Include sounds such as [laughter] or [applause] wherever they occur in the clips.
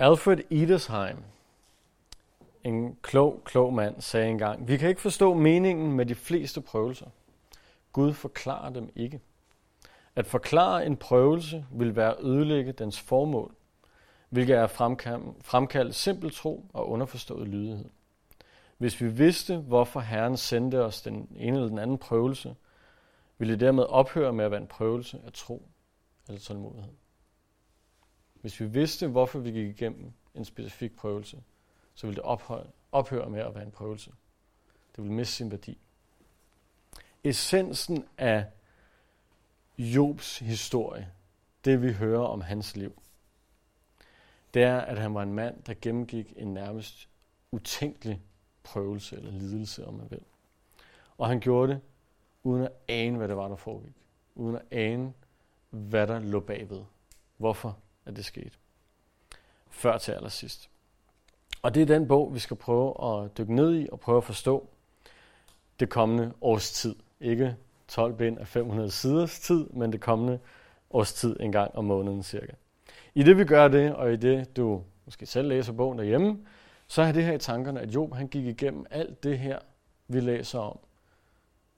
Alfred Edersheim, en klog, klog mand, sagde engang, vi kan ikke forstå meningen med de fleste prøvelser. Gud forklarer dem ikke. At forklare en prøvelse vil være at ødelægge dens formål, hvilket er fremkaldt simpel tro og underforstået lydighed. Hvis vi vidste, hvorfor Herren sendte os den ene eller den anden prøvelse, ville det dermed ophøre med at være en prøvelse af tro eller tålmodighed. Hvis vi vidste, hvorfor vi gik igennem en specifik prøvelse, så ville det ophøre, ophøre med at være en prøvelse. Det ville miste sin værdi. Essensen af Jobs historie, det vi hører om hans liv, det er, at han var en mand, der gennemgik en nærmest utænkelig prøvelse eller lidelse, om man vil. Og han gjorde det uden at ane, hvad det var, der foregik. Uden at ane, hvad der lå bagved. Hvorfor at det skete. Før til allersidst. Og det er den bog, vi skal prøve at dykke ned i og prøve at forstå det kommende års tid. Ikke 12 bind af 500 siders tid, men det kommende års tid en gang om måneden cirka. I det vi gør det, og i det du måske selv læser bogen derhjemme, så er det her i tankerne, at Job han gik igennem alt det her, vi læser om,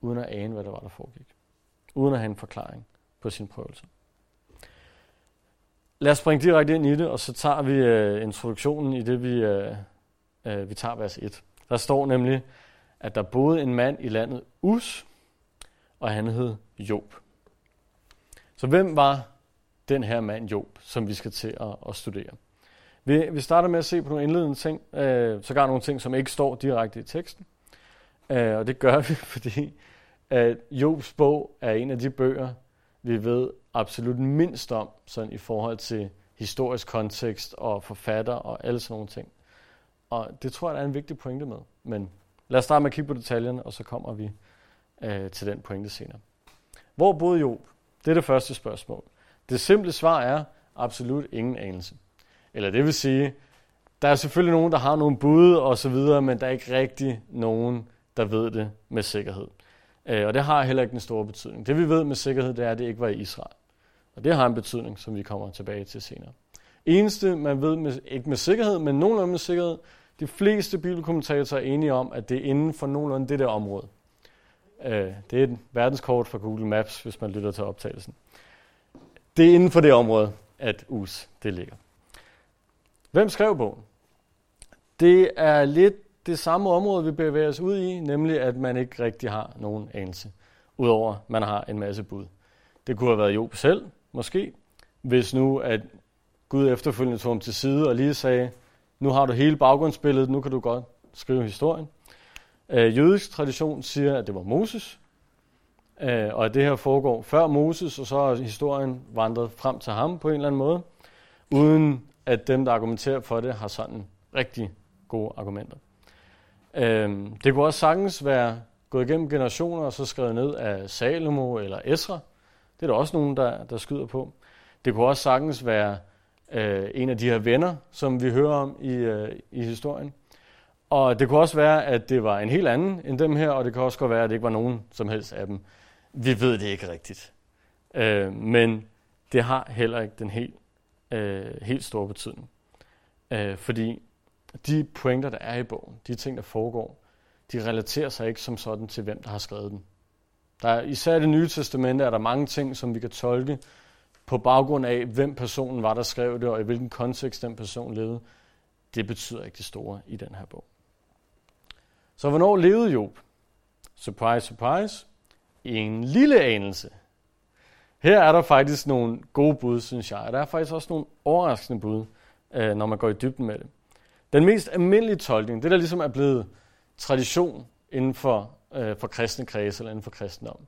uden at ane, hvad der var, der foregik. Uden at have en forklaring på sin prøvelse. Lad os springe direkte ind i det, og så tager vi øh, introduktionen i det, vi, øh, øh vi tager vers 1. Der står nemlig, at der boede en mand i landet Us, og han hed Job. Så hvem var den her mand Job, som vi skal til at, at studere? Vi, vi starter med at se på nogle indledende ting, øh, sågar nogle ting, som ikke står direkte i teksten. Øh, og det gør vi, [laughs] fordi at Jobs bog er en af de bøger, vi ved absolut mindst om, sådan i forhold til historisk kontekst og forfatter og alle sådan nogle ting. Og det tror jeg, der er en vigtig pointe med. Men lad os starte med at kigge på detaljerne, og så kommer vi øh, til den pointe senere. Hvor boede Job? Det er det første spørgsmål. Det simple svar er absolut ingen anelse. Eller det vil sige, der er selvfølgelig nogen, der har nogle bud og så videre, men der er ikke rigtig nogen, der ved det med sikkerhed. Øh, og det har heller ikke en stor betydning. Det vi ved med sikkerhed, det er, at det ikke var i Israel. Og det har en betydning, som vi kommer tilbage til senere. Eneste, man ved, med, ikke med sikkerhed, men nogenlunde med sikkerhed, de fleste bibelkommentatorer er enige om, at det er inden for nogenlunde det der område. Øh, det er et verdenskort fra Google Maps, hvis man lytter til optagelsen. Det er inden for det område, at US det ligger. Hvem skrev bogen? Det er lidt det samme område, vi bevæger os ud i, nemlig at man ikke rigtig har nogen anelse, udover at man har en masse bud. Det kunne have været Job selv, måske, hvis nu at Gud efterfølgende tog ham til side og lige sagde, nu har du hele baggrundsbilledet, nu kan du godt skrive historien. Øh, jødisk tradition siger, at det var Moses, øh, og at det her foregår før Moses, og så er historien vandret frem til ham på en eller anden måde, uden at dem, der argumenterer for det, har sådan rigtig gode argumenter. Øh, det kunne også sagtens være gået igennem generationer og så skrevet ned af Salomo eller Esra. Det er der også nogen, der, der skyder på. Det kunne også sagtens være øh, en af de her venner, som vi hører om i, øh, i historien. Og det kunne også være, at det var en helt anden end dem her, og det kan også godt være, at det ikke var nogen som helst af dem. Vi ved det ikke rigtigt. Øh, men det har heller ikke den helt, øh, helt store betydning. Øh, fordi de pointer, der er i bogen, de ting, der foregår, de relaterer sig ikke som sådan til, hvem der har skrevet den. Der er, især i det nye testamente er der mange ting, som vi kan tolke på baggrund af, hvem personen var, der skrev det, og i hvilken kontekst den person levede. Det betyder ikke det store i den her bog. Så hvornår levede Job? Surprise, surprise. En lille anelse. Her er der faktisk nogle gode bud, synes jeg. Der er faktisk også nogle overraskende bud, øh, når man går i dybden med det. Den mest almindelige tolkning, det der ligesom er blevet tradition inden for, øh, for kristne kredse eller inden for kristendom,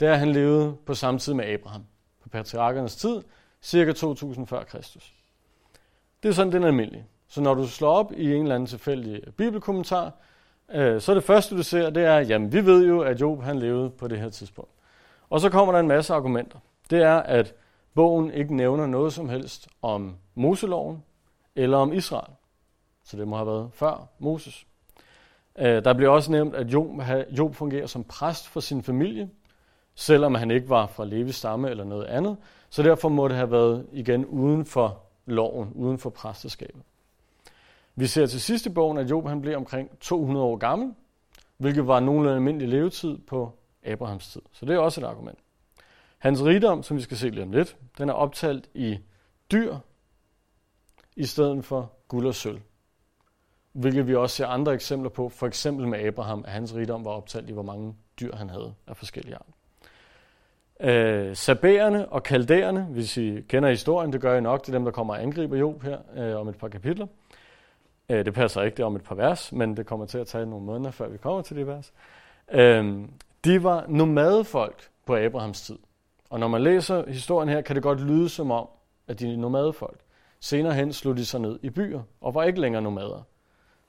det er, at han levede på samme tid med Abraham, på patriarkernes tid, cirka 2000 før Kristus. Det er sådan, den er almindelig. Så når du slår op i en eller anden tilfældig bibelkommentar, øh, så det første, du ser, det er, jamen vi ved jo, at Job han levede på det her tidspunkt. Og så kommer der en masse argumenter. Det er, at bogen ikke nævner noget som helst om Moseloven eller om Israel. Så det må have været før Moses. Øh, der bliver også nævnt, at Job fungerer som præst for sin familie, selvom han ikke var fra Levis stamme eller noget andet. Så derfor må det have været igen uden for loven, uden for præsteskabet. Vi ser til sidst i bogen, at Job han blev omkring 200 år gammel, hvilket var nogenlunde almindelig levetid på Abrahams tid. Så det er også et argument. Hans rigdom, som vi skal se lige om lidt, den er optalt i dyr i stedet for guld og sølv. Hvilket vi også ser andre eksempler på, for eksempel med Abraham, at hans rigdom var optalt i, hvor mange dyr han havde af forskellige arter. Øh, Sabæerne og kaldæerne, hvis I kender historien, det gør I nok, det er dem, der kommer og angriber Job her øh, om et par kapitler. Øh, det passer ikke, det er om et par vers, men det kommer til at tage nogle måneder, før vi kommer til det vers. Øh, de var nomadefolk på Abrahams tid. Og når man læser historien her, kan det godt lyde som om, at de er nomadefolk. Senere hen slog de sig ned i byer og var ikke længere nomader.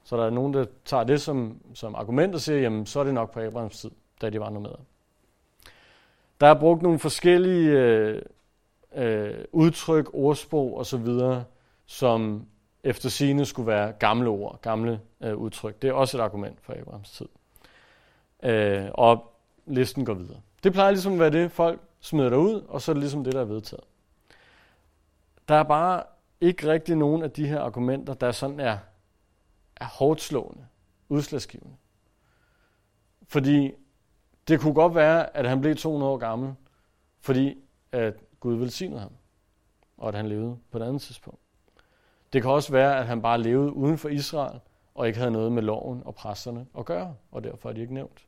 Så der er nogen, der tager det som, som argument og siger, jamen så er det nok på Abrahams tid, da de var nomader. Der er brugt nogle forskellige øh, øh, udtryk, ordsprog osv., som efter sine skulle være gamle ord, gamle øh, udtryk. Det er også et argument for Abrahams tid. Øh, og listen går videre. Det plejer ligesom at være det, folk smider der ud, og så er det ligesom det, der er vedtaget. Der er bare ikke rigtig nogen af de her argumenter, der sådan er, er hårdt slående, udslagsgivende. Fordi det kunne godt være, at han blev 200 år gammel, fordi at Gud velsignede ham, og at han levede på et andet tidspunkt. Det kan også være, at han bare levede uden for Israel, og ikke havde noget med loven og præsterne at gøre, og derfor er de ikke nævnt.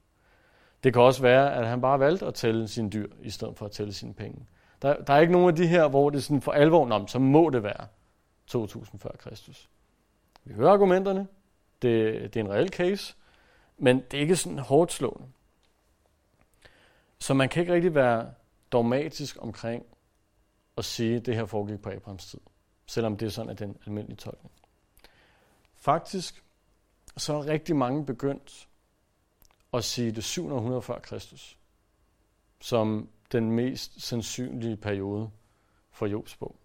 Det kan også være, at han bare valgte at tælle sine dyr, i stedet for at tælle sine penge. Der, der er ikke nogen af de her, hvor det er sådan for alvor, om, så må det være 2000 før Kristus. Vi hører argumenterne. Det, det er en reel case, men det er ikke sådan hårdt slående. Så man kan ikke rigtig være dogmatisk omkring at sige, at det her foregik på Abrahams tid, selvom det er sådan, at den almindelige tolkning. Faktisk så er rigtig mange begyndt at sige det 700 før Kristus, som den mest sandsynlige periode for Jobs bog.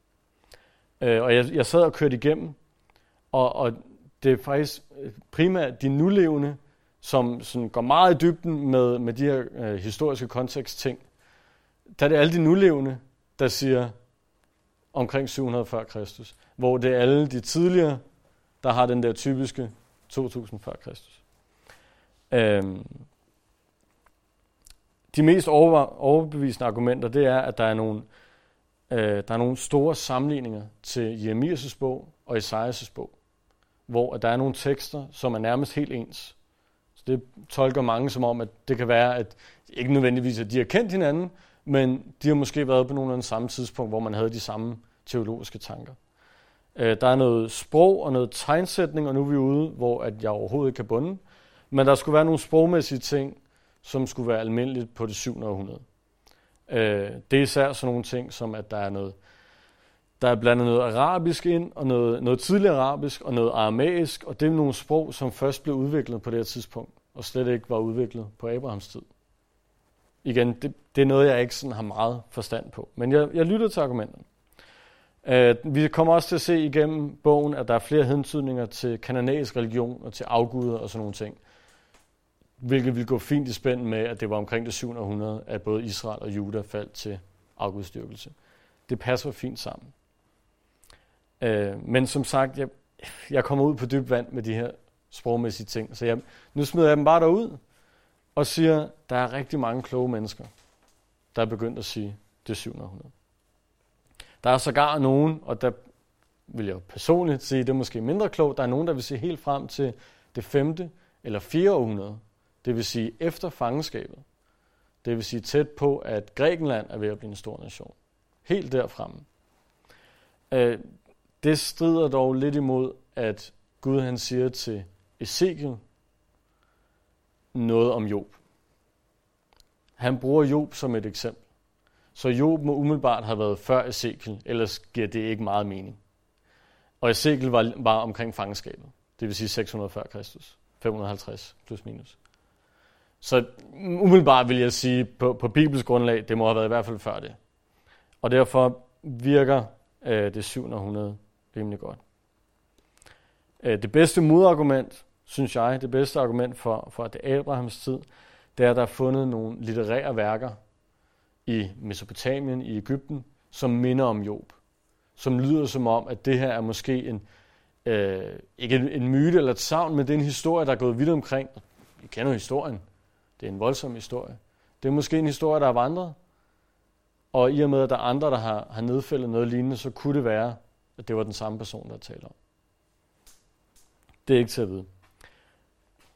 Øh, og jeg, jeg sad og kørte igennem, og, og det er faktisk øh, primært de nulevende, som sådan går meget i dybden med, med de her øh, historiske kontekstting. Der er det alle de nulevende, der siger omkring 700 før Kristus, hvor det er alle de tidligere, der har den der typiske 2000 før Kristus. Øhm, de mest overbevisende argumenter, det er, at der er nogle, øh, der er nogle store sammenligninger til Jeremias' bog og Esajas' bog, hvor der er nogle tekster, som er nærmest helt ens. Så det tolker mange som om, at det kan være, at ikke nødvendigvis, at de har kendt hinanden, men de har måske været på nogenlunde samme tidspunkt, hvor man havde de samme teologiske tanker. Øh, der er noget sprog og noget tegnsætning, og nu er vi ude, hvor at jeg overhovedet ikke kan bunde. Men der skulle være nogle sprogmæssige ting, som skulle være almindeligt på det 7. århundrede. Øh, det er især sådan nogle ting, som at der er noget, der er blandet noget arabisk ind, og noget, noget tidligere arabisk, og noget aramæisk, og det er nogle sprog, som først blev udviklet på det her tidspunkt, og slet ikke var udviklet på Abrahams tid. Igen, det, det er noget, jeg ikke sådan har meget forstand på, men jeg, jeg lytter til argumenterne. Uh, vi kommer også til at se igennem bogen, at der er flere hentydninger til kananæisk religion og til afguder og sådan nogle ting. Hvilket vil gå fint i spænd med, at det var omkring det 700, at både Israel og Juda faldt til afgudstyrkelse. Det passer fint sammen. Øh, men som sagt, jeg, jeg kommer ud på dyb vand med de her sprogmæssige ting. Så jeg, nu smider jeg dem bare derud og siger, der er rigtig mange kloge mennesker, der er begyndt at sige, det 700. Der er sågar nogen, og der vil jeg personligt sige, det er måske mindre klogt, der er nogen, der vil sige helt frem til det 5. eller 4. århundrede. Det vil sige efter fangenskabet. Det vil sige tæt på, at Grækenland er ved at blive en stor nation. Helt derfremme. Øh, det strider dog lidt imod, at Gud han siger til Ezekiel noget om Job. Han bruger Job som et eksempel. Så Job må umiddelbart have været før Ezekiel, ellers giver det ikke meget mening. Og Ezekiel var, var omkring fangenskabet, det vil sige 600 før Kristus, 550 plus minus. Så umiddelbart vil jeg sige, på, på Bibels grundlag, det må have været i hvert fald før det. Og derfor virker øh, det 700 rimelig godt. Øh, det bedste modargument, synes jeg, det bedste argument for, for at det er Abrahams tid, det er, at der er fundet nogle litterære værker i Mesopotamien, i Ægypten, som minder om Job. Som lyder som om, at det her er måske en, øh, ikke en, en myte eller et savn, men det er en historie, der er gået vidt omkring. I kender historien. Det er en voldsom historie. Det er måske en historie, der er vandret. Og i og med, at der er andre, der har, har nedfældet noget lignende, så kunne det være, at det var den samme person, der taler om. Det er ikke til at vide.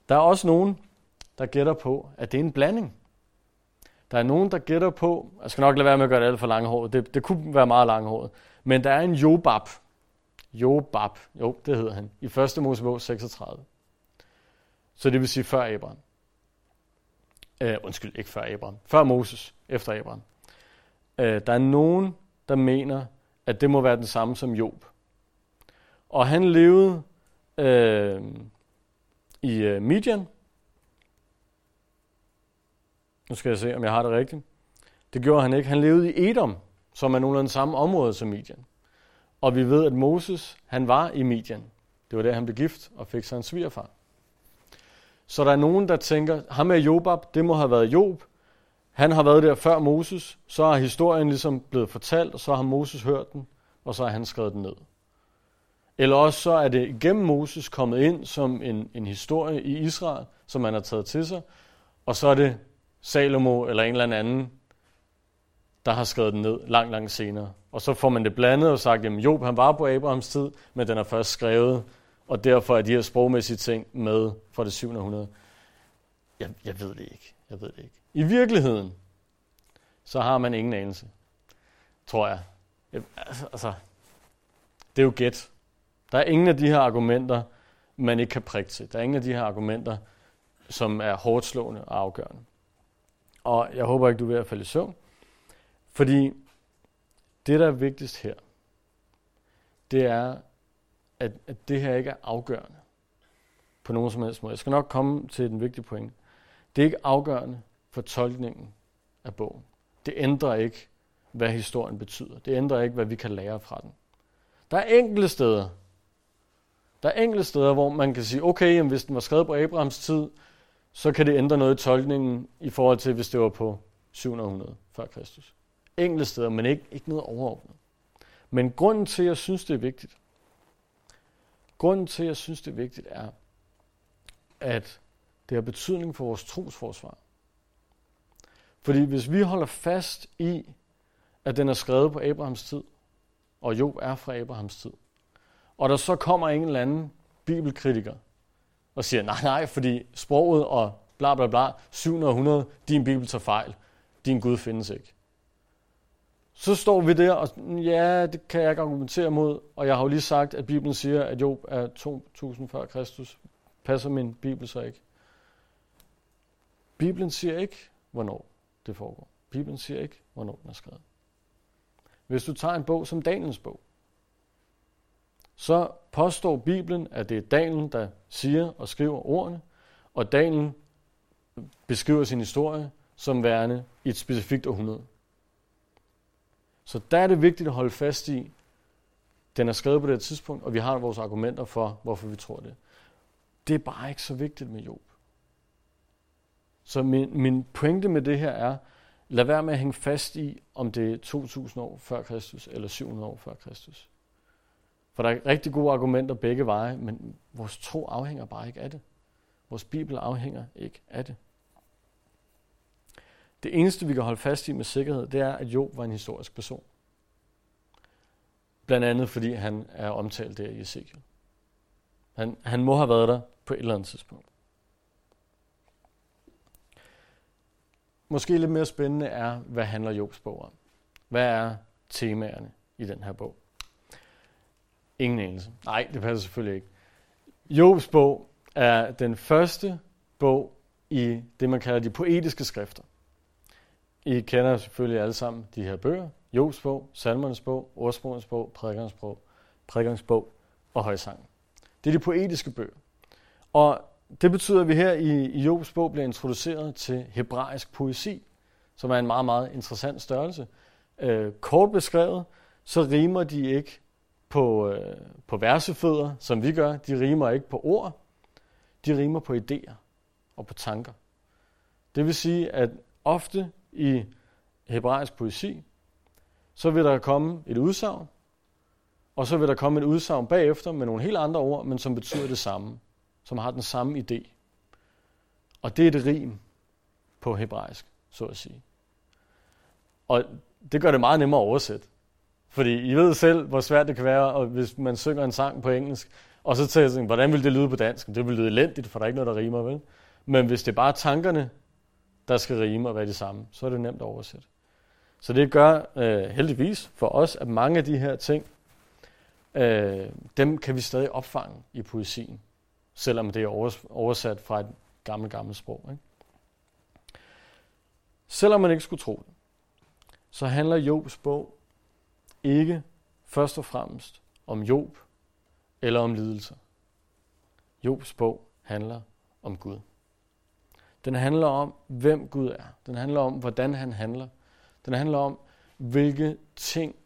Der er også nogen, der gætter på, at det er en blanding. Der er nogen, der gætter på, jeg skal nok lade være med at gøre det alt for langhåret, det, det kunne være meget langhåret, men der er en Jobab. Jobab, jo, det hedder han, i 1. Mosebog 36. Så det vil sige før Abraham. Uh, undskyld, ikke før Abraham. Før Moses, efter Abraham. Uh, der er nogen, der mener, at det må være den samme som Job. Og han levede øh, i øh, Midian, nu skal jeg se, om jeg har det rigtigt. Det gjorde han ikke. Han levede i Edom, som er nogenlunde samme område som Midian. Og vi ved, at Moses, han var i Midian. Det var der, han blev gift og fik sig en svigerfar. Så der er nogen, der tænker, ham er Jobab, det må have været Job. Han har været der før Moses, så er historien ligesom blevet fortalt, og så har Moses hørt den, og så har han skrevet den ned. Eller også så er det gennem Moses kommet ind som en, en historie i Israel, som man har taget til sig, og så er det Salomo eller en eller anden, der har skrevet den ned langt, langt senere. Og så får man det blandet og sagt, at Job han var på Abrahams tid, men den er først skrevet, og derfor er de her sprogmæssige ting med fra det 700. Jeg, jeg ved det ikke. Jeg ved det ikke. I virkeligheden, så har man ingen anelse, tror jeg. altså, altså, det er jo gæt. Der er ingen af de her argumenter, man ikke kan prikke til. Der er ingen af de her argumenter, som er hårdt slående og afgørende. Og jeg håber ikke, du er ved at falde i søvn. Fordi det, der er vigtigst her, det er, at, at det her ikke er afgørende på nogen som helst måde. Jeg skal nok komme til den vigtige point. Det er ikke afgørende fortolkningen af bogen. Det ændrer ikke, hvad historien betyder. Det ændrer ikke, hvad vi kan lære fra den. Der er enkelte steder, der er enkelte steder, hvor man kan sige, okay, jamen, hvis den var skrevet på Abrahams tid, så kan det ændre noget i tolkningen i forhold til, hvis det var på 700 før Kristus. Enkelte steder, men ikke, ikke noget overordnet. Men grunden til, at jeg synes, det er vigtigt, grunden til, at jeg synes, det er vigtigt, er, at det har betydning for vores trosforsvar. Fordi hvis vi holder fast i, at den er skrevet på Abrahams tid, og Job er fra Abrahams tid, og der så kommer en eller anden bibelkritiker og siger, nej, nej, fordi sproget og bla bla bla, 700, din bibel tager fejl, din Gud findes ikke. Så står vi der, og ja, det kan jeg ikke argumentere mod, og jeg har jo lige sagt, at Bibelen siger, at Job er 2000 før Kristus. Passer min Bibel så ikke? Bibelen siger ikke, hvornår det foregår. Bibelen siger ikke, hvornår den er skrevet. Hvis du tager en bog som Daniels bog, så påstår Bibelen, at det er Daniel, der siger og skriver ordene, og Daniel beskriver sin historie som værende i et specifikt århundrede. Så der er det vigtigt at holde fast i, den er skrevet på det tidspunkt, og vi har vores argumenter for, hvorfor vi tror det. Det er bare ikke så vigtigt med Job. Så min, min pointe med det her er, lad være med at hænge fast i, om det er 2000 år før Kristus eller 700 år før Kristus. For der er rigtig gode argumenter begge veje, men vores tro afhænger bare ikke af det. Vores Bibel afhænger ikke af det. Det eneste, vi kan holde fast i med sikkerhed, det er, at Job var en historisk person. Blandt andet, fordi han er omtalt der i Ezekiel. Han, han må have været der på et eller andet tidspunkt. Måske lidt mere spændende er, hvad handler Jobs bog om? Hvad er temaerne i den her bog? Ingen anelse. Nej, det passer selvfølgelig ikke. Jobs bog er den første bog i det, man kalder de poetiske skrifter. I kender selvfølgelig alle sammen de her bøger. Jobs bog, salmernes bog, ordsprogens bog, prædikernes bog, prædikernes bog og højsangen. Det er de poetiske bøger. Og det betyder, at vi her i, Jobs bog bliver introduceret til hebraisk poesi, som er en meget, meget interessant størrelse. Øh, kort beskrevet, så rimer de ikke på, øh, på versefødder, som vi gør. De rimer ikke på ord. De rimer på idéer og på tanker. Det vil sige, at ofte i hebraisk poesi, så vil der komme et udsagn, og så vil der komme et udsagn bagefter med nogle helt andre ord, men som betyder det samme, som har den samme idé. Og det er et rim på hebraisk, så at sige. Og det gør det meget nemmere at oversætte. Fordi I ved selv, hvor svært det kan være, og hvis man synger en sang på engelsk, og så tænker jeg, hvordan vil det lyde på dansk? Det vil lyde elendigt, for der er ikke noget, der rimer, vel? Men hvis det er bare tankerne, der skal rime og være de samme, så er det nemt at oversætte. Så det gør øh, heldigvis for os, at mange af de her ting, øh, dem kan vi stadig opfange i poesien, selvom det er oversat fra et gammelt, gammelt sprog. Ikke? Selvom man ikke skulle tro det, så handler Jobs bog ikke først og fremmest om Job eller om lidelser. Jobs bog handler om Gud. Den handler om, hvem Gud er. Den handler om, hvordan han handler. Den handler om, hvilke ting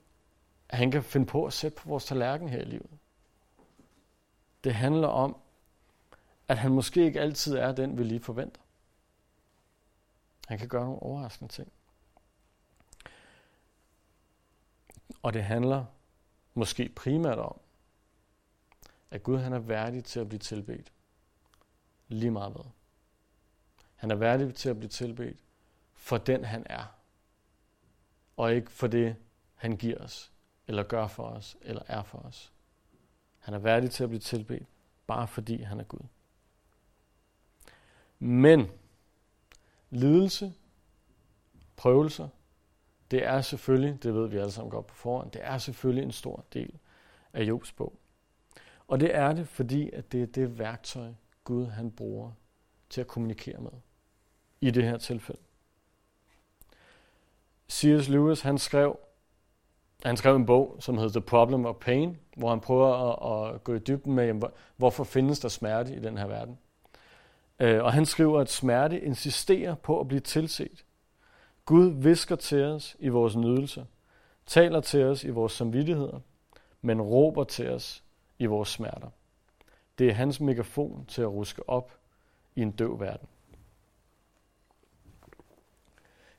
han kan finde på at sætte på vores tallerken her i livet. Det handler om, at han måske ikke altid er den, vi lige forventer. Han kan gøre nogle overraskende ting. Og det handler måske primært om, at Gud han er værdig til at blive tilbedt. Lige meget hvad. Han er værdig til at blive tilbedt for den han er. Og ikke for det han giver os, eller gør for os, eller er for os. Han er værdig til at blive tilbedt, bare fordi han er Gud. Men lidelse, prøvelser, det er selvfølgelig, det ved vi alle sammen godt på forhånd, det er selvfølgelig en stor del af Jobs bog. Og det er det, fordi at det er det værktøj, Gud han bruger til at kommunikere med. I det her tilfælde. C.S. Lewis, han skrev, han skrev en bog, som hedder The Problem of Pain, hvor han prøver at, at gå i dybden med, jamen, hvorfor findes der smerte i den her verden. Øh, og han skriver, at smerte insisterer på at blive tilset. Gud visker til os i vores nydelser, taler til os i vores samvittigheder, men råber til os i vores smerter. Det er hans megafon til at ruske op i en døv verden.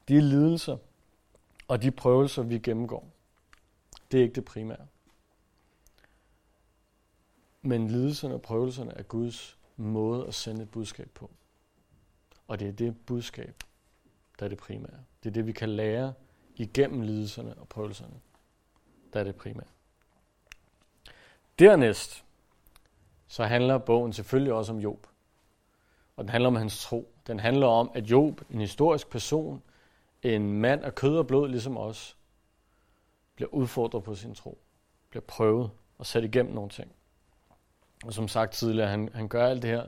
De lidelser og de prøvelser, vi gennemgår, det er ikke det primære. Men lidelserne og prøvelserne er Guds måde at sende et budskab på. Og det er det budskab, der er det primære. Det er det, vi kan lære igennem lidelserne og prøvelserne, der er det primære. Dernæst, så handler bogen selvfølgelig også om Job. Og den handler om hans tro. Den handler om, at Job, en historisk person, en mand af kød og blod ligesom os, bliver udfordret på sin tro, bliver prøvet og sat igennem nogle ting. Og som sagt tidligere, han, han gør alt det her,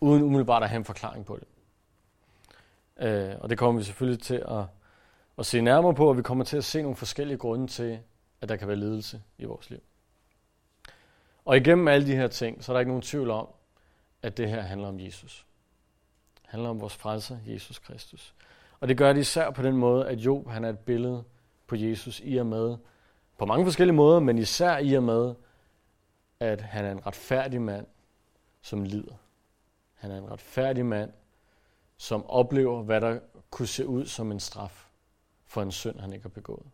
uden umiddelbart at have en forklaring på det. Øh, og det kommer vi selvfølgelig til at, at se nærmere på, og vi kommer til at se nogle forskellige grunde til, at der kan være lidelse i vores liv. Og igennem alle de her ting, så er der ikke nogen tvivl om, at det her handler om Jesus. Det handler om vores frelser, Jesus Kristus. Og det gør det især på den måde, at Job han er et billede på Jesus i og med, på mange forskellige måder, men især i og med, at han er en retfærdig mand, som lider. Han er en retfærdig mand, som oplever, hvad der kunne se ud som en straf for en synd, han ikke har begået.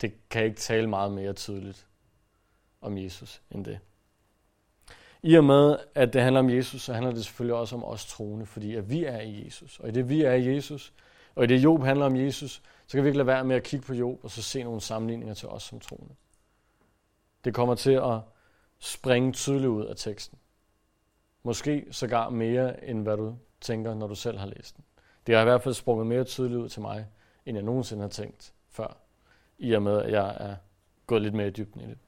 Det kan ikke tale meget mere tydeligt om Jesus end det. I og med, at det handler om Jesus, så handler det selvfølgelig også om os troende, fordi at vi er i Jesus. Og i det vi er i Jesus, og i det Job handler om Jesus, så kan vi ikke lade være med at kigge på Job og så se nogle sammenligninger til os som troende. Det kommer til at springe tydeligt ud af teksten. Måske sågar mere, end hvad du tænker, når du selv har læst den. Det har i hvert fald sprunget mere tydeligt ud til mig, end jeg nogensinde har tænkt før, i og med, at jeg er gået lidt mere i dybden i det.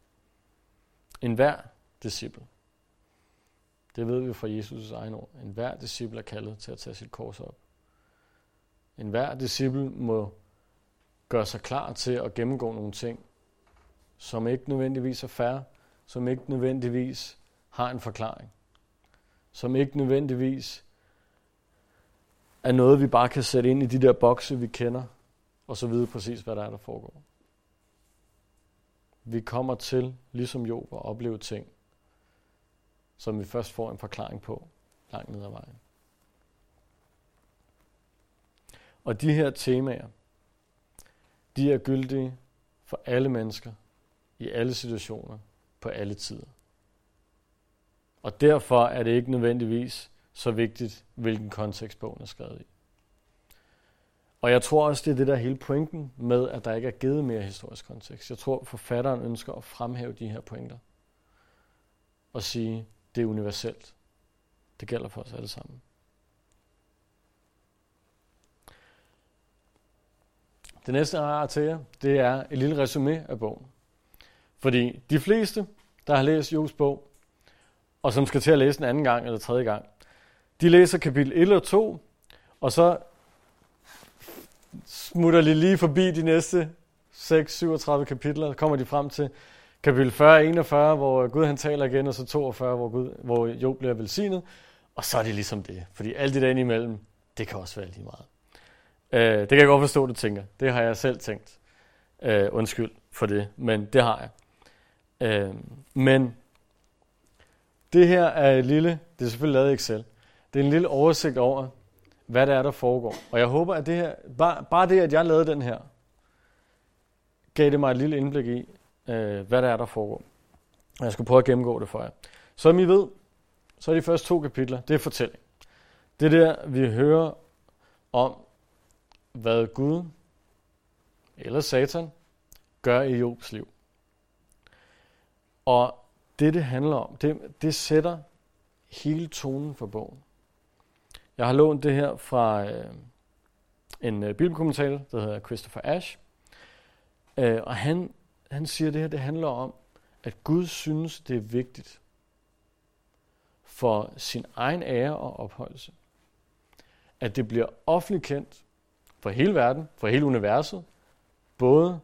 En hver disciple. Det ved vi fra Jesus' egen ord. En hver disciple er kaldet til at tage sit kors op. En hver disciple må gøre sig klar til at gennemgå nogle ting, som ikke nødvendigvis er færre, som ikke nødvendigvis har en forklaring, som ikke nødvendigvis er noget, vi bare kan sætte ind i de der bokse, vi kender, og så vide præcis, hvad der er, der foregår. Vi kommer til, ligesom Job, at opleve ting, som vi først får en forklaring på langt ned ad vejen. Og de her temaer, de er gyldige for alle mennesker, i alle situationer, på alle tider. Og derfor er det ikke nødvendigvis så vigtigt, hvilken kontekst bogen er skrevet i. Og jeg tror også, det er det der hele pointen med, at der ikke er givet mere historisk kontekst. Jeg tror, forfatteren ønsker at fremhæve de her pointer. Og sige, det er universelt. Det gælder for os alle sammen. Det næste, jeg har til jer, det er et lille resume af bogen. Fordi de fleste, der har læst Jobs bog, og som skal til at læse den anden gang eller tredje gang, de læser kapitel 1 og 2, og så smutter de lige forbi de næste 6-37 kapitler, kommer de frem til kapitel 40 41, hvor Gud han taler igen, og så 42, hvor, Gud, hvor Job bliver velsignet, og så er det ligesom det. Fordi alt det der imellem, det kan også være lige meget. Øh, det kan jeg godt forstå, du tænker. Det har jeg selv tænkt. Øh, undskyld for det, men det har jeg. Øh, men det her er et lille, det er selvfølgelig lavet i Excel, det er en lille oversigt over, hvad det er, der foregår. Og jeg håber, at det her, bare, bare det, at jeg lavede den her, gav det mig et lille indblik i, øh, hvad der er, der foregår. Og jeg skal prøve at gennemgå det for jer. Som I ved, så er de første to kapitler, det er fortælling. Det er der, vi hører om, hvad Gud eller Satan gør i Jobs liv. Og det, det handler om, det, det sætter hele tonen for bogen. Jeg har lånt det her fra øh, en øh, bibelkommentator, der hedder Christopher Ash. Øh, og han, han siger, at det her det handler om, at Gud synes, det er vigtigt for sin egen ære og opholdelse. At det bliver offentligt kendt for hele verden, for hele universet, både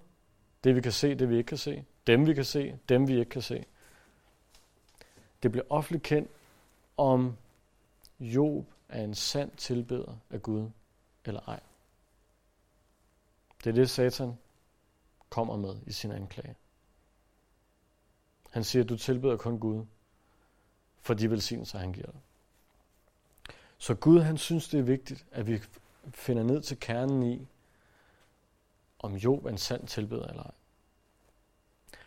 det vi kan se, det vi ikke kan se, dem vi kan se, dem vi ikke kan se. Det bliver offentligt kendt, om Job er en sand tilbeder af Gud eller ej. Det er det, Satan kommer med i sin anklage. Han siger, at du tilbeder kun Gud, for de velsignelser, han giver dig. Så Gud, han synes, det er vigtigt, at vi finder ned til kernen i, om Job er en sand tilbeder eller ej.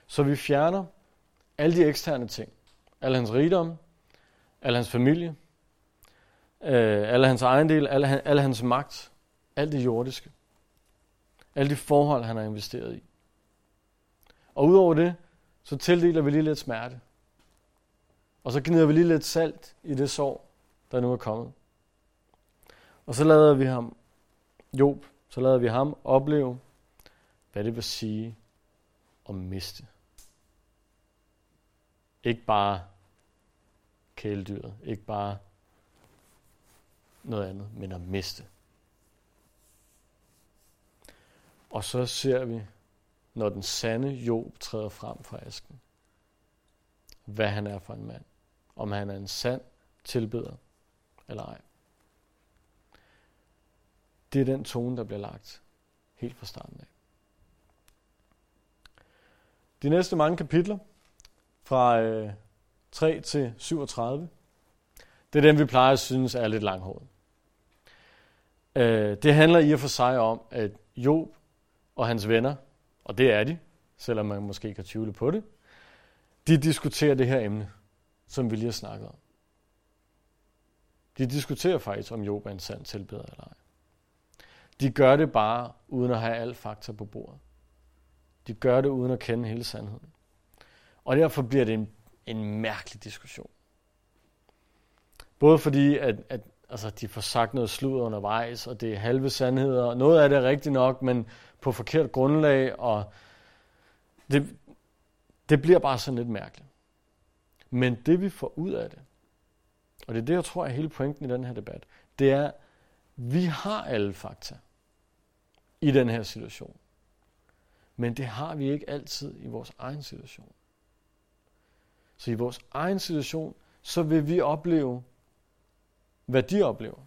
Så vi fjerner alle de eksterne ting. Al hans rigdom, al hans familie, øh, alle hans ejendel, alle, alle hans magt, alt det jordiske. Alle de forhold, han har investeret i. Og udover det, så tildeler vi lige lidt smerte. Og så gnider vi lige lidt salt i det sår, der nu er kommet. Og så lader vi ham, Job, så lader vi ham opleve, hvad det vil sige at miste. Ikke bare kæledyret, ikke bare noget andet, men at miste. Og så ser vi, når den sande Job træder frem fra asken, hvad han er for en mand. Om han er en sand tilbeder eller ej. Det er den tone, der bliver lagt helt fra starten af. De næste mange kapitler, fra øh, 3 til 37, det er dem, vi plejer at synes er lidt langhåret. Øh, det handler i og for sig om, at Job og hans venner, og det er de, selvom man måske kan tvivle på det, de diskuterer det her emne, som vi lige har snakket om. De diskuterer faktisk, om Job er en sand tilbeder eller ej. De gør det bare, uden at have alt fakta på bordet. De gør det, uden at kende hele sandheden. Og derfor bliver det en, en mærkelig diskussion. Både fordi, at, at altså, de får sagt noget slud undervejs, og det er halve sandheder, og noget af det er rigtigt nok, men på forkert grundlag, og det, det bliver bare sådan lidt mærkeligt. Men det vi får ud af det, og det er det, jeg tror er hele pointen i den her debat, det er, vi har alle fakta i den her situation. Men det har vi ikke altid i vores egen situation. Så i vores egen situation, så vil vi opleve, hvad de oplever.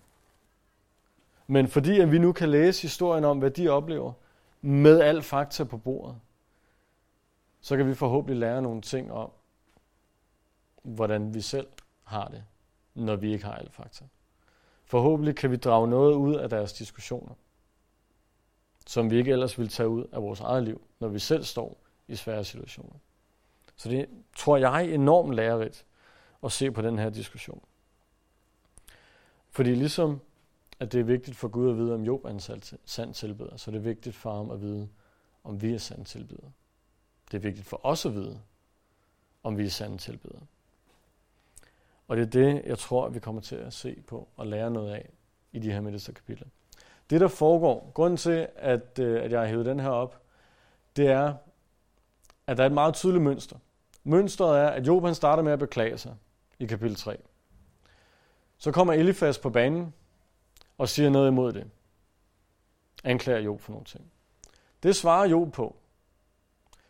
Men fordi at vi nu kan læse historien om, hvad de oplever, med al fakta på bordet, så kan vi forhåbentlig lære nogle ting om, hvordan vi selv har det, når vi ikke har alle fakta. Forhåbentlig kan vi drage noget ud af deres diskussioner, som vi ikke ellers vil tage ud af vores eget liv, når vi selv står i svære situationer. Så det tror jeg er enormt lærerigt at se på den her diskussion. Fordi ligesom at det er vigtigt for Gud at vide, om Job er en sand tilbeder, så det er vigtigt for ham at vide, om vi er sand tilbeder. Det er vigtigt for os at vide, om vi er sande tilbedere. Og det er det, jeg tror, vi kommer til at se på og lære noget af i de her midterste kapitler. Det, der foregår, grunden til, at, øh, at jeg har hævet den her op, det er, at der er et meget tydeligt mønster. Mønstret er, at Job han starter med at beklage sig i kapitel 3. Så kommer Elifas på banen og siger noget imod det. Anklager Job for nogle ting. Det svarer Job på.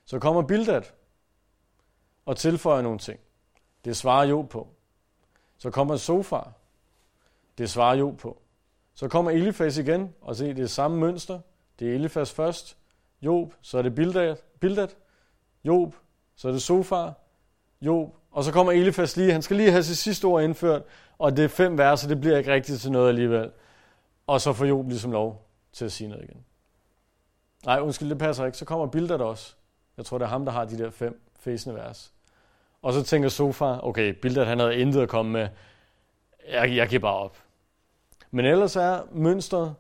Så kommer Bildad og tilføjer nogle ting. Det svarer Job på. Så kommer Sofar. Det svarer Job på. Så kommer Elifas igen, og se, det er samme mønster. Det er Elifas først, Job, så er det Bildad, Bildad Job, så er det Sofar, Job, og så kommer Elifas lige, han skal lige have sit sidste ord indført, og det er fem verser, det bliver ikke rigtigt til noget alligevel. Og så får Job ligesom lov til at sige noget igen. Nej, undskyld, det passer ikke. Så kommer Bildad også. Jeg tror, det er ham, der har de der fem fæsende vers. Og så tænker Sofa, okay, Bildad han havde intet at komme med. Jeg, jeg giver bare op. Men ellers er mønstret,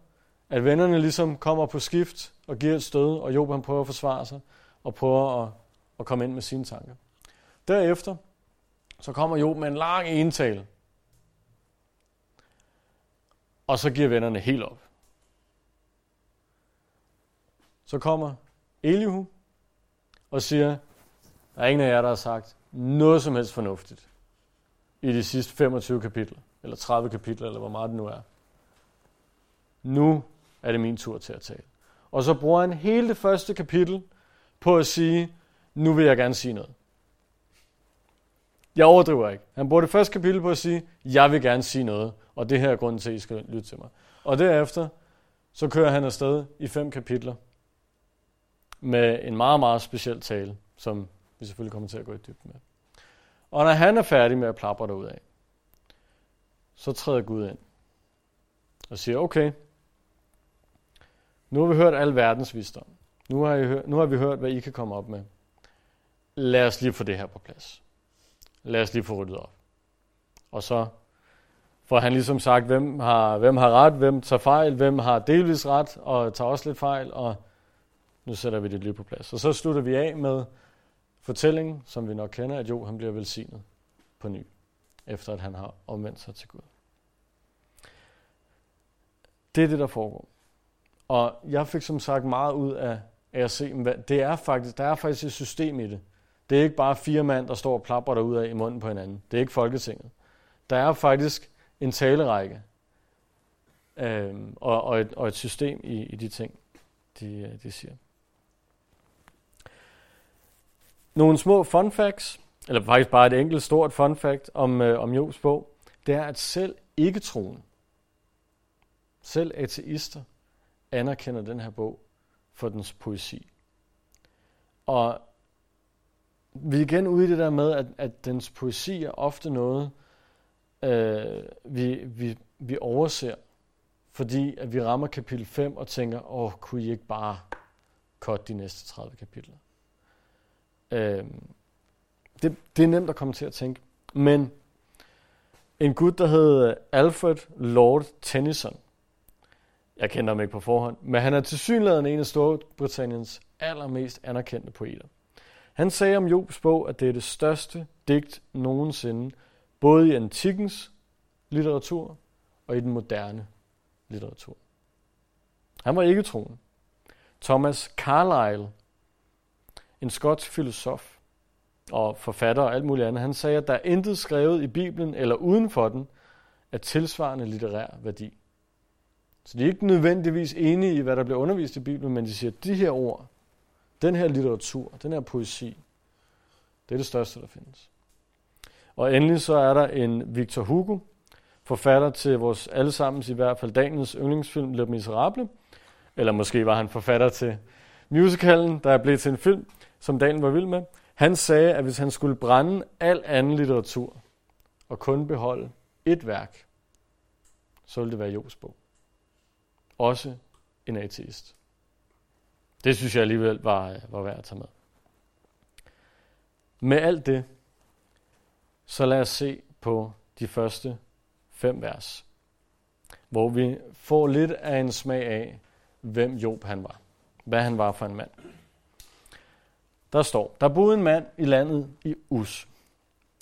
at vennerne ligesom kommer på skift og giver et stød, og Job han prøver at forsvare sig og prøver at, og komme ind med sine tanker. Derefter så kommer Job med en lang entale, og så giver vennerne helt op. Så kommer Elihu og siger, der er ingen af jer, der har sagt noget som helst fornuftigt i de sidste 25 kapitler, eller 30 kapitler, eller hvor meget det nu er. Nu er det min tur til at tale. Og så bruger han hele det første kapitel på at sige, nu vil jeg gerne sige noget. Jeg overdriver ikke. Han bruger det første kapitel på at sige, jeg vil gerne sige noget, og det her er grunden til, at I skal lytte til mig. Og derefter, så kører han afsted i fem kapitler med en meget, meget speciel tale, som vi selvfølgelig kommer til at gå i dybden med. Og når han er færdig med at plapre af, så træder Gud ind og siger, okay, nu har vi hørt al verdens visdom. Nu har, I hørt, nu har vi hørt, hvad I kan komme op med. Lad os lige få det her på plads. Lad os lige få ryddet op. Og så får han ligesom sagt, hvem har, hvem har ret, hvem tager fejl, hvem har delvis ret, og tager også lidt fejl, og nu sætter vi det lige på plads. Og så slutter vi af med fortællingen, som vi nok kender, at jo, han bliver velsignet på ny, efter at han har omvendt sig til Gud. Det er det, der foregår. Og jeg fik som sagt meget ud af, af at se, hvad det er faktisk, der er faktisk et system i det. Det er ikke bare fire mand, der står og plapper ud af i munden på hinanden. Det er ikke Folketinget. Der er faktisk en talerække øh, og, og, et, og et system i, i de ting, de, de siger. Nogle små fun facts, eller faktisk bare et enkelt stort fun fact om, øh, om Jobs bog, det er, at selv ikke troen, selv ateister, anerkender den her bog for dens poesi. Og vi er igen ude i det der med, at, at dens poesi er ofte noget, øh, vi, vi, vi overser, fordi at vi rammer kapitel 5 og tænker, åh, kunne I ikke bare cut de næste 30 kapitler? Øh, det, det er nemt at komme til at tænke. Men en gut, der hed Alfred Lord Tennyson, jeg kender ham ikke på forhånd, men han er tilsyneladende en af Storbritanniens allermest anerkendte poeter. Han sagde om Jobs bog, at det er det største digt nogensinde, både i antikkens litteratur og i den moderne litteratur. Han var ikke troen. Thomas Carlyle, en skotsk filosof og forfatter og alt muligt andet, han sagde, at der er intet skrevet i Bibelen eller uden for den af tilsvarende litterær værdi. Så de er ikke nødvendigvis enige i, hvad der bliver undervist i Bibelen, men de siger, at de her ord, den her litteratur, den her poesi, det er det største, der findes. Og endelig så er der en Victor Hugo, forfatter til vores allesammens, i hvert fald dagens yndlingsfilm Le Miserable, eller måske var han forfatter til musicalen, der er blevet til en film, som Dalen var vild med. Han sagde, at hvis han skulle brænde al anden litteratur og kun beholde et værk, så ville det være Jobs bog også en ateist. Det synes jeg alligevel var, øh, var værd at tage med. Med alt det, så lad os se på de første fem vers, hvor vi får lidt af en smag af, hvem Job han var. Hvad han var for en mand. Der står, der boede en mand i landet i Us.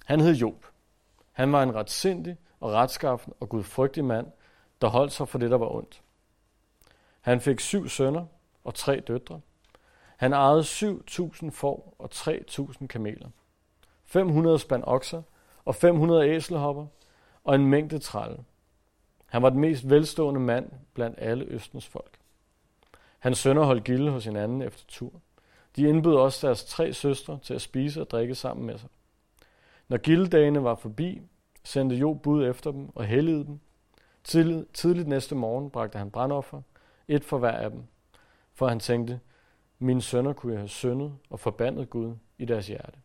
Han hed Job. Han var en retsindig og retskaffen og gudfrygtig mand, der holdt sig for det, der var ondt. Han fik syv sønner og tre døtre. Han ejede 7.000 får og 3.000 kameler, 500 spand okser og 500 æselhopper og en mængde trælle. Han var den mest velstående mand blandt alle Østens folk. Hans sønner holdt gilde hos hinanden efter tur. De indbød også deres tre søstre til at spise og drikke sammen med sig. Når gildedagene var forbi, sendte Job bud efter dem og helligede dem. Tidligt, tidligt næste morgen bragte han brandoffer, et for hver af dem, for han tænkte, mine sønner kunne jeg have syndet og forbandet Gud i deres hjerte.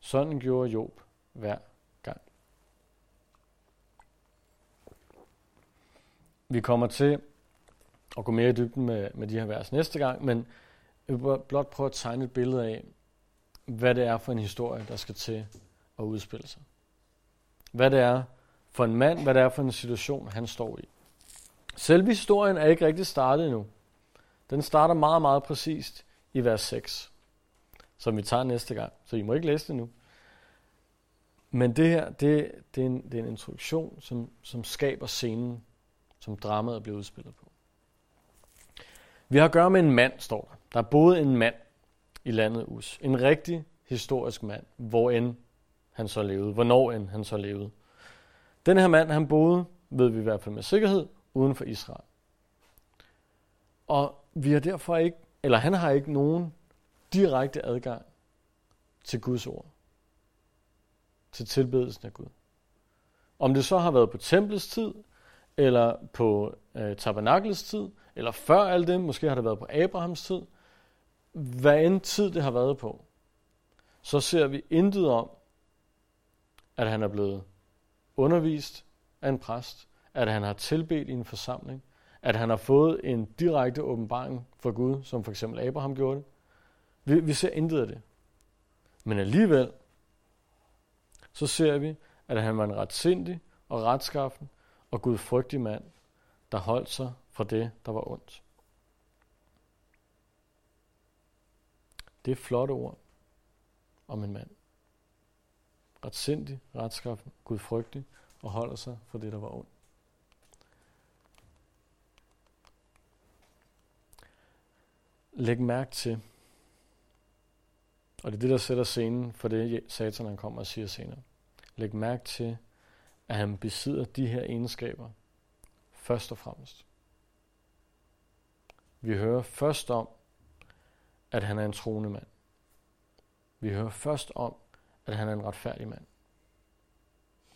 Sådan gjorde Job hver gang. Vi kommer til at gå mere i dybden med, med de her vers næste gang, men jeg vil blot prøve at tegne et billede af, hvad det er for en historie, der skal til at udspille sig. Hvad det er for en mand, hvad det er for en situation, han står i. Selve historien er ikke rigtig startet endnu. Den starter meget, meget præcist i vers 6, som vi tager næste gang. Så I må ikke læse det nu. Men det her, det, det, er, en, det er en introduktion, som, som skaber scenen, som dramaet bliver udspillet på. Vi har at gøre med en mand, står der. Der er både en mand i landet Us. En rigtig historisk mand, hvor end han så levede. Hvornår end han så levede. Den her mand, han boede, ved vi i hvert fald med sikkerhed, uden for Israel. Og vi har derfor ikke, eller han har ikke nogen direkte adgang til Guds ord. Til tilbedelsen af Gud. Om det så har været på templets tid, eller på øh, tabernaklets tid, eller før alt det, måske har det været på Abrahams tid, hvad end tid det har været på, så ser vi intet om, at han er blevet undervist af en præst, at han har tilbedt i en forsamling, at han har fået en direkte åbenbaring fra Gud, som for eksempel Abraham gjorde det. Vi, vi ser intet af det. Men alligevel, så ser vi, at han var en retsindig og retskaffen og gudfrygtig mand, der holdt sig fra det, der var ondt. Det er flotte ord om en mand. Retsindig, retskaffen, gudfrygtig og holder sig fra det, der var ondt. Læg mærke til, og det er det, der sætter scenen for det, satan han kommer og siger senere. Læg mærke til, at han besidder de her egenskaber først og fremmest. Vi hører først om, at han er en troende mand. Vi hører først om, at han er en retfærdig mand.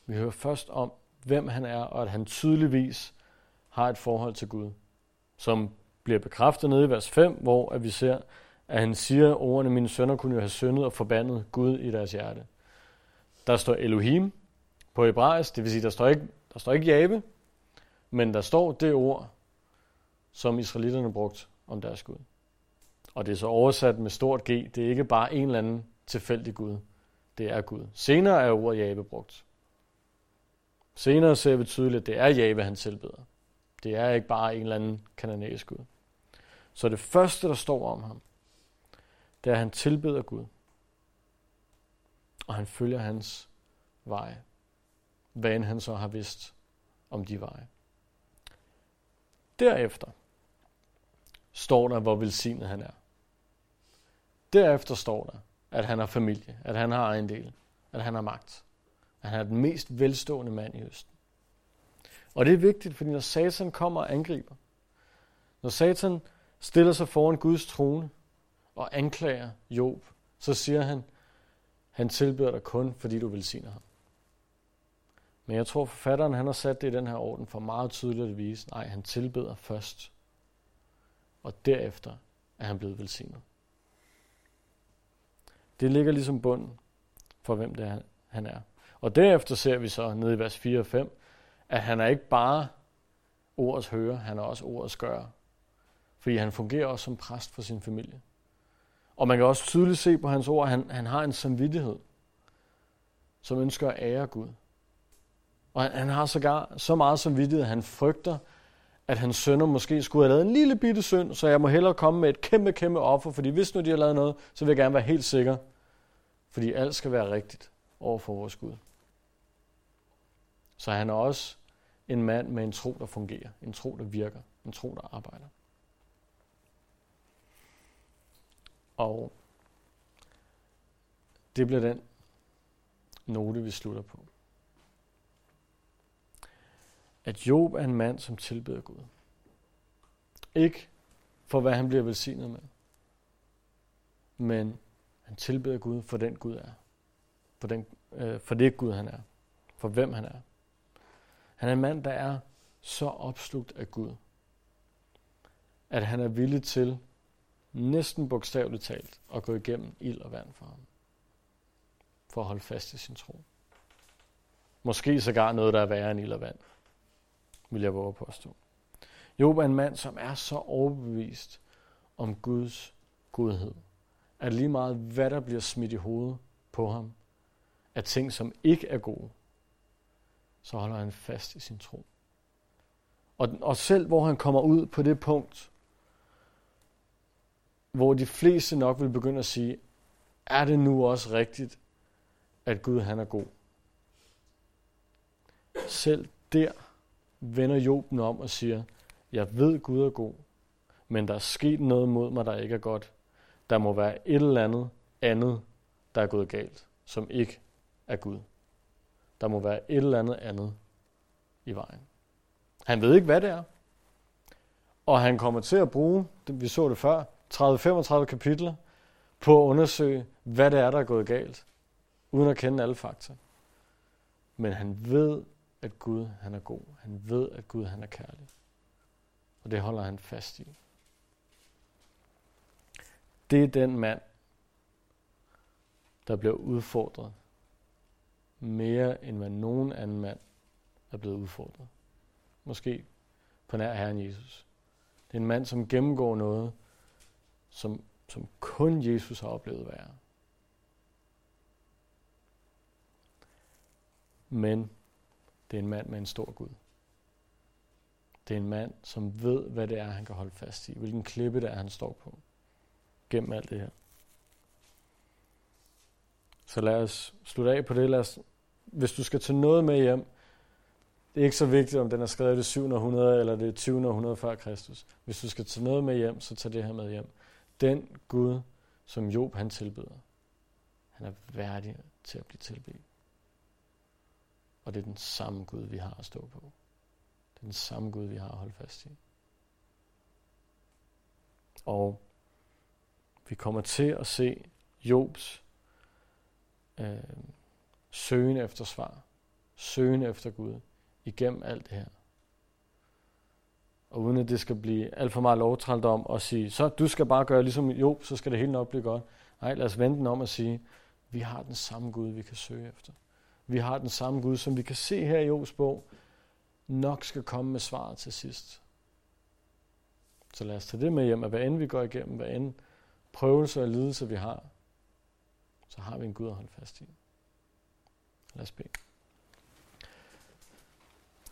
Vi hører først om, hvem han er, og at han tydeligvis har et forhold til Gud, som bliver bekræftet nede i vers 5, hvor at vi ser, at han siger ordene, mine sønner kunne jo have syndet og forbandet Gud i deres hjerte. Der står Elohim på hebraisk, det vil sige, der står ikke, der står ikke Jabe, men der står det ord, som israelitterne brugt om deres Gud. Og det er så oversat med stort G. Det er ikke bare en eller anden tilfældig Gud. Det er Gud. Senere er ordet Jabe brugt. Senere ser vi tydeligt, at det er Jave, han tilbeder. Det er ikke bare en eller anden kananæisk Gud. Så det første, der står om ham, det er, at han tilbeder Gud. Og han følger hans veje. Hvad end han så har vidst om de veje. Derefter står der, hvor velsignet han er. Derefter står der, at han har familie, at han har ejendel, at han har magt, at han er den mest velstående mand i Østen. Og det er vigtigt, fordi når Satan kommer og angriber, når Satan stiller sig foran Guds trone og anklager Job, så siger han, han tilbeder dig kun, fordi du velsigner ham. Men jeg tror, forfatteren han har sat det i den her orden for meget tydeligt at vise, nej, han tilbeder først, og derefter er han blevet velsignet. Det ligger ligesom bunden for, hvem det er, han er. Og derefter ser vi så nede i vers 4 og 5, at han er ikke bare ordets hører, han er også ordets gør. Fordi han fungerer også som præst for sin familie. Og man kan også tydeligt se på hans ord, at han, han har en samvittighed, som ønsker at ære Gud. Og han, han har sågar så meget samvittighed, at han frygter, at hans sønner måske skulle have lavet en lille bitte synd, så jeg må hellere komme med et kæmpe, kæmpe offer, fordi hvis nu de har lavet noget, så vil jeg gerne være helt sikker, fordi alt skal være rigtigt over for vores Gud. Så han er også en mand med en tro, der fungerer, en tro, der virker, en tro, der arbejder. Og det bliver den note, vi slutter på. At Job er en mand, som tilbeder Gud. Ikke for, hvad han bliver velsignet med, men han tilbeder Gud for den Gud er. For, den, øh, for det Gud han er. For hvem han er. Han er en mand, der er så opslugt af Gud, at han er villig til, næsten bogstaveligt talt, at gå igennem ild og vand for ham. For at holde fast i sin tro. Måske sågar noget, der er værre end ild og vand, vil jeg våge på at stå. Job er en mand, som er så overbevist om Guds godhed, at lige meget hvad der bliver smidt i hovedet på ham, af ting, som ikke er gode, så holder han fast i sin tro. Og, og selv hvor han kommer ud på det punkt, hvor de fleste nok vil begynde at sige, er det nu også rigtigt, at Gud han er god? Selv der vender Joben om og siger, jeg ved Gud er god, men der er sket noget mod mig, der ikke er godt. Der må være et eller andet andet, der er gået galt, som ikke er Gud. Der må være et eller andet andet i vejen. Han ved ikke, hvad det er. Og han kommer til at bruge, vi så det før, 30-35 kapitler på at undersøge, hvad det er, der er gået galt, uden at kende alle fakta. Men han ved, at Gud han er god. Han ved, at Gud han er kærlig. Og det holder han fast i. Det er den mand, der bliver udfordret mere end hvad nogen anden mand er blevet udfordret. Måske på nær Herren Jesus. Det er en mand, som gennemgår noget, som, som kun Jesus har oplevet være. Men det er en mand med en stor Gud. Det er en mand, som ved, hvad det er, han kan holde fast i. Hvilken klippe det er, han står på. Gennem alt det her. Så lad os slutte af på det. Lad os, hvis du skal tage noget med hjem, det er ikke så vigtigt, om den er skrevet i det 700 eller det 20. århundrede før Kristus. Hvis du skal tage noget med hjem, så tag det her med hjem. Den Gud, som Job han tilbeder, han er værdig til at blive tilbedt. Og det er den samme Gud, vi har at stå på. Det er den samme Gud, vi har at holde fast i. Og vi kommer til at se Jobs øh, søgen efter svar, søgen efter Gud igennem alt det her. Og uden at det skal blive alt for meget lovtrælt om at sige, så du skal bare gøre ligesom jo, så skal det hele nok blive godt. Nej, lad os vente den om at sige, vi har den samme Gud, vi kan søge efter. Vi har den samme Gud, som vi kan se her i Jobs bog, nok skal komme med svaret til sidst. Så lad os tage det med hjem, at hvad end vi går igennem, hvad end prøvelser og lidelser vi har, så har vi en Gud at holde fast i. Lad os bede.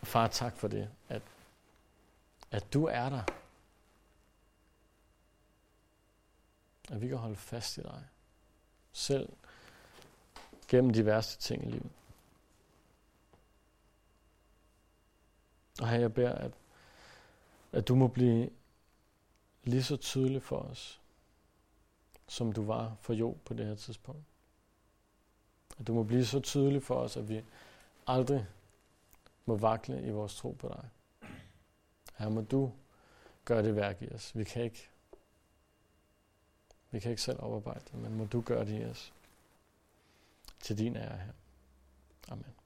Far, tak for det, at, at du er der. At vi kan holde fast i dig. Selv gennem de værste ting i livet. Og her jeg beder, at, at du må blive lige så tydelig for os, som du var for Job på det her tidspunkt. At du må blive så tydelig for os, at vi aldrig må vakle i vores tro på dig. Her må du gøre det værk i os. Vi kan ikke, vi kan ikke selv oparbejde det, men må du gøre det i os. Til din ære her. Amen.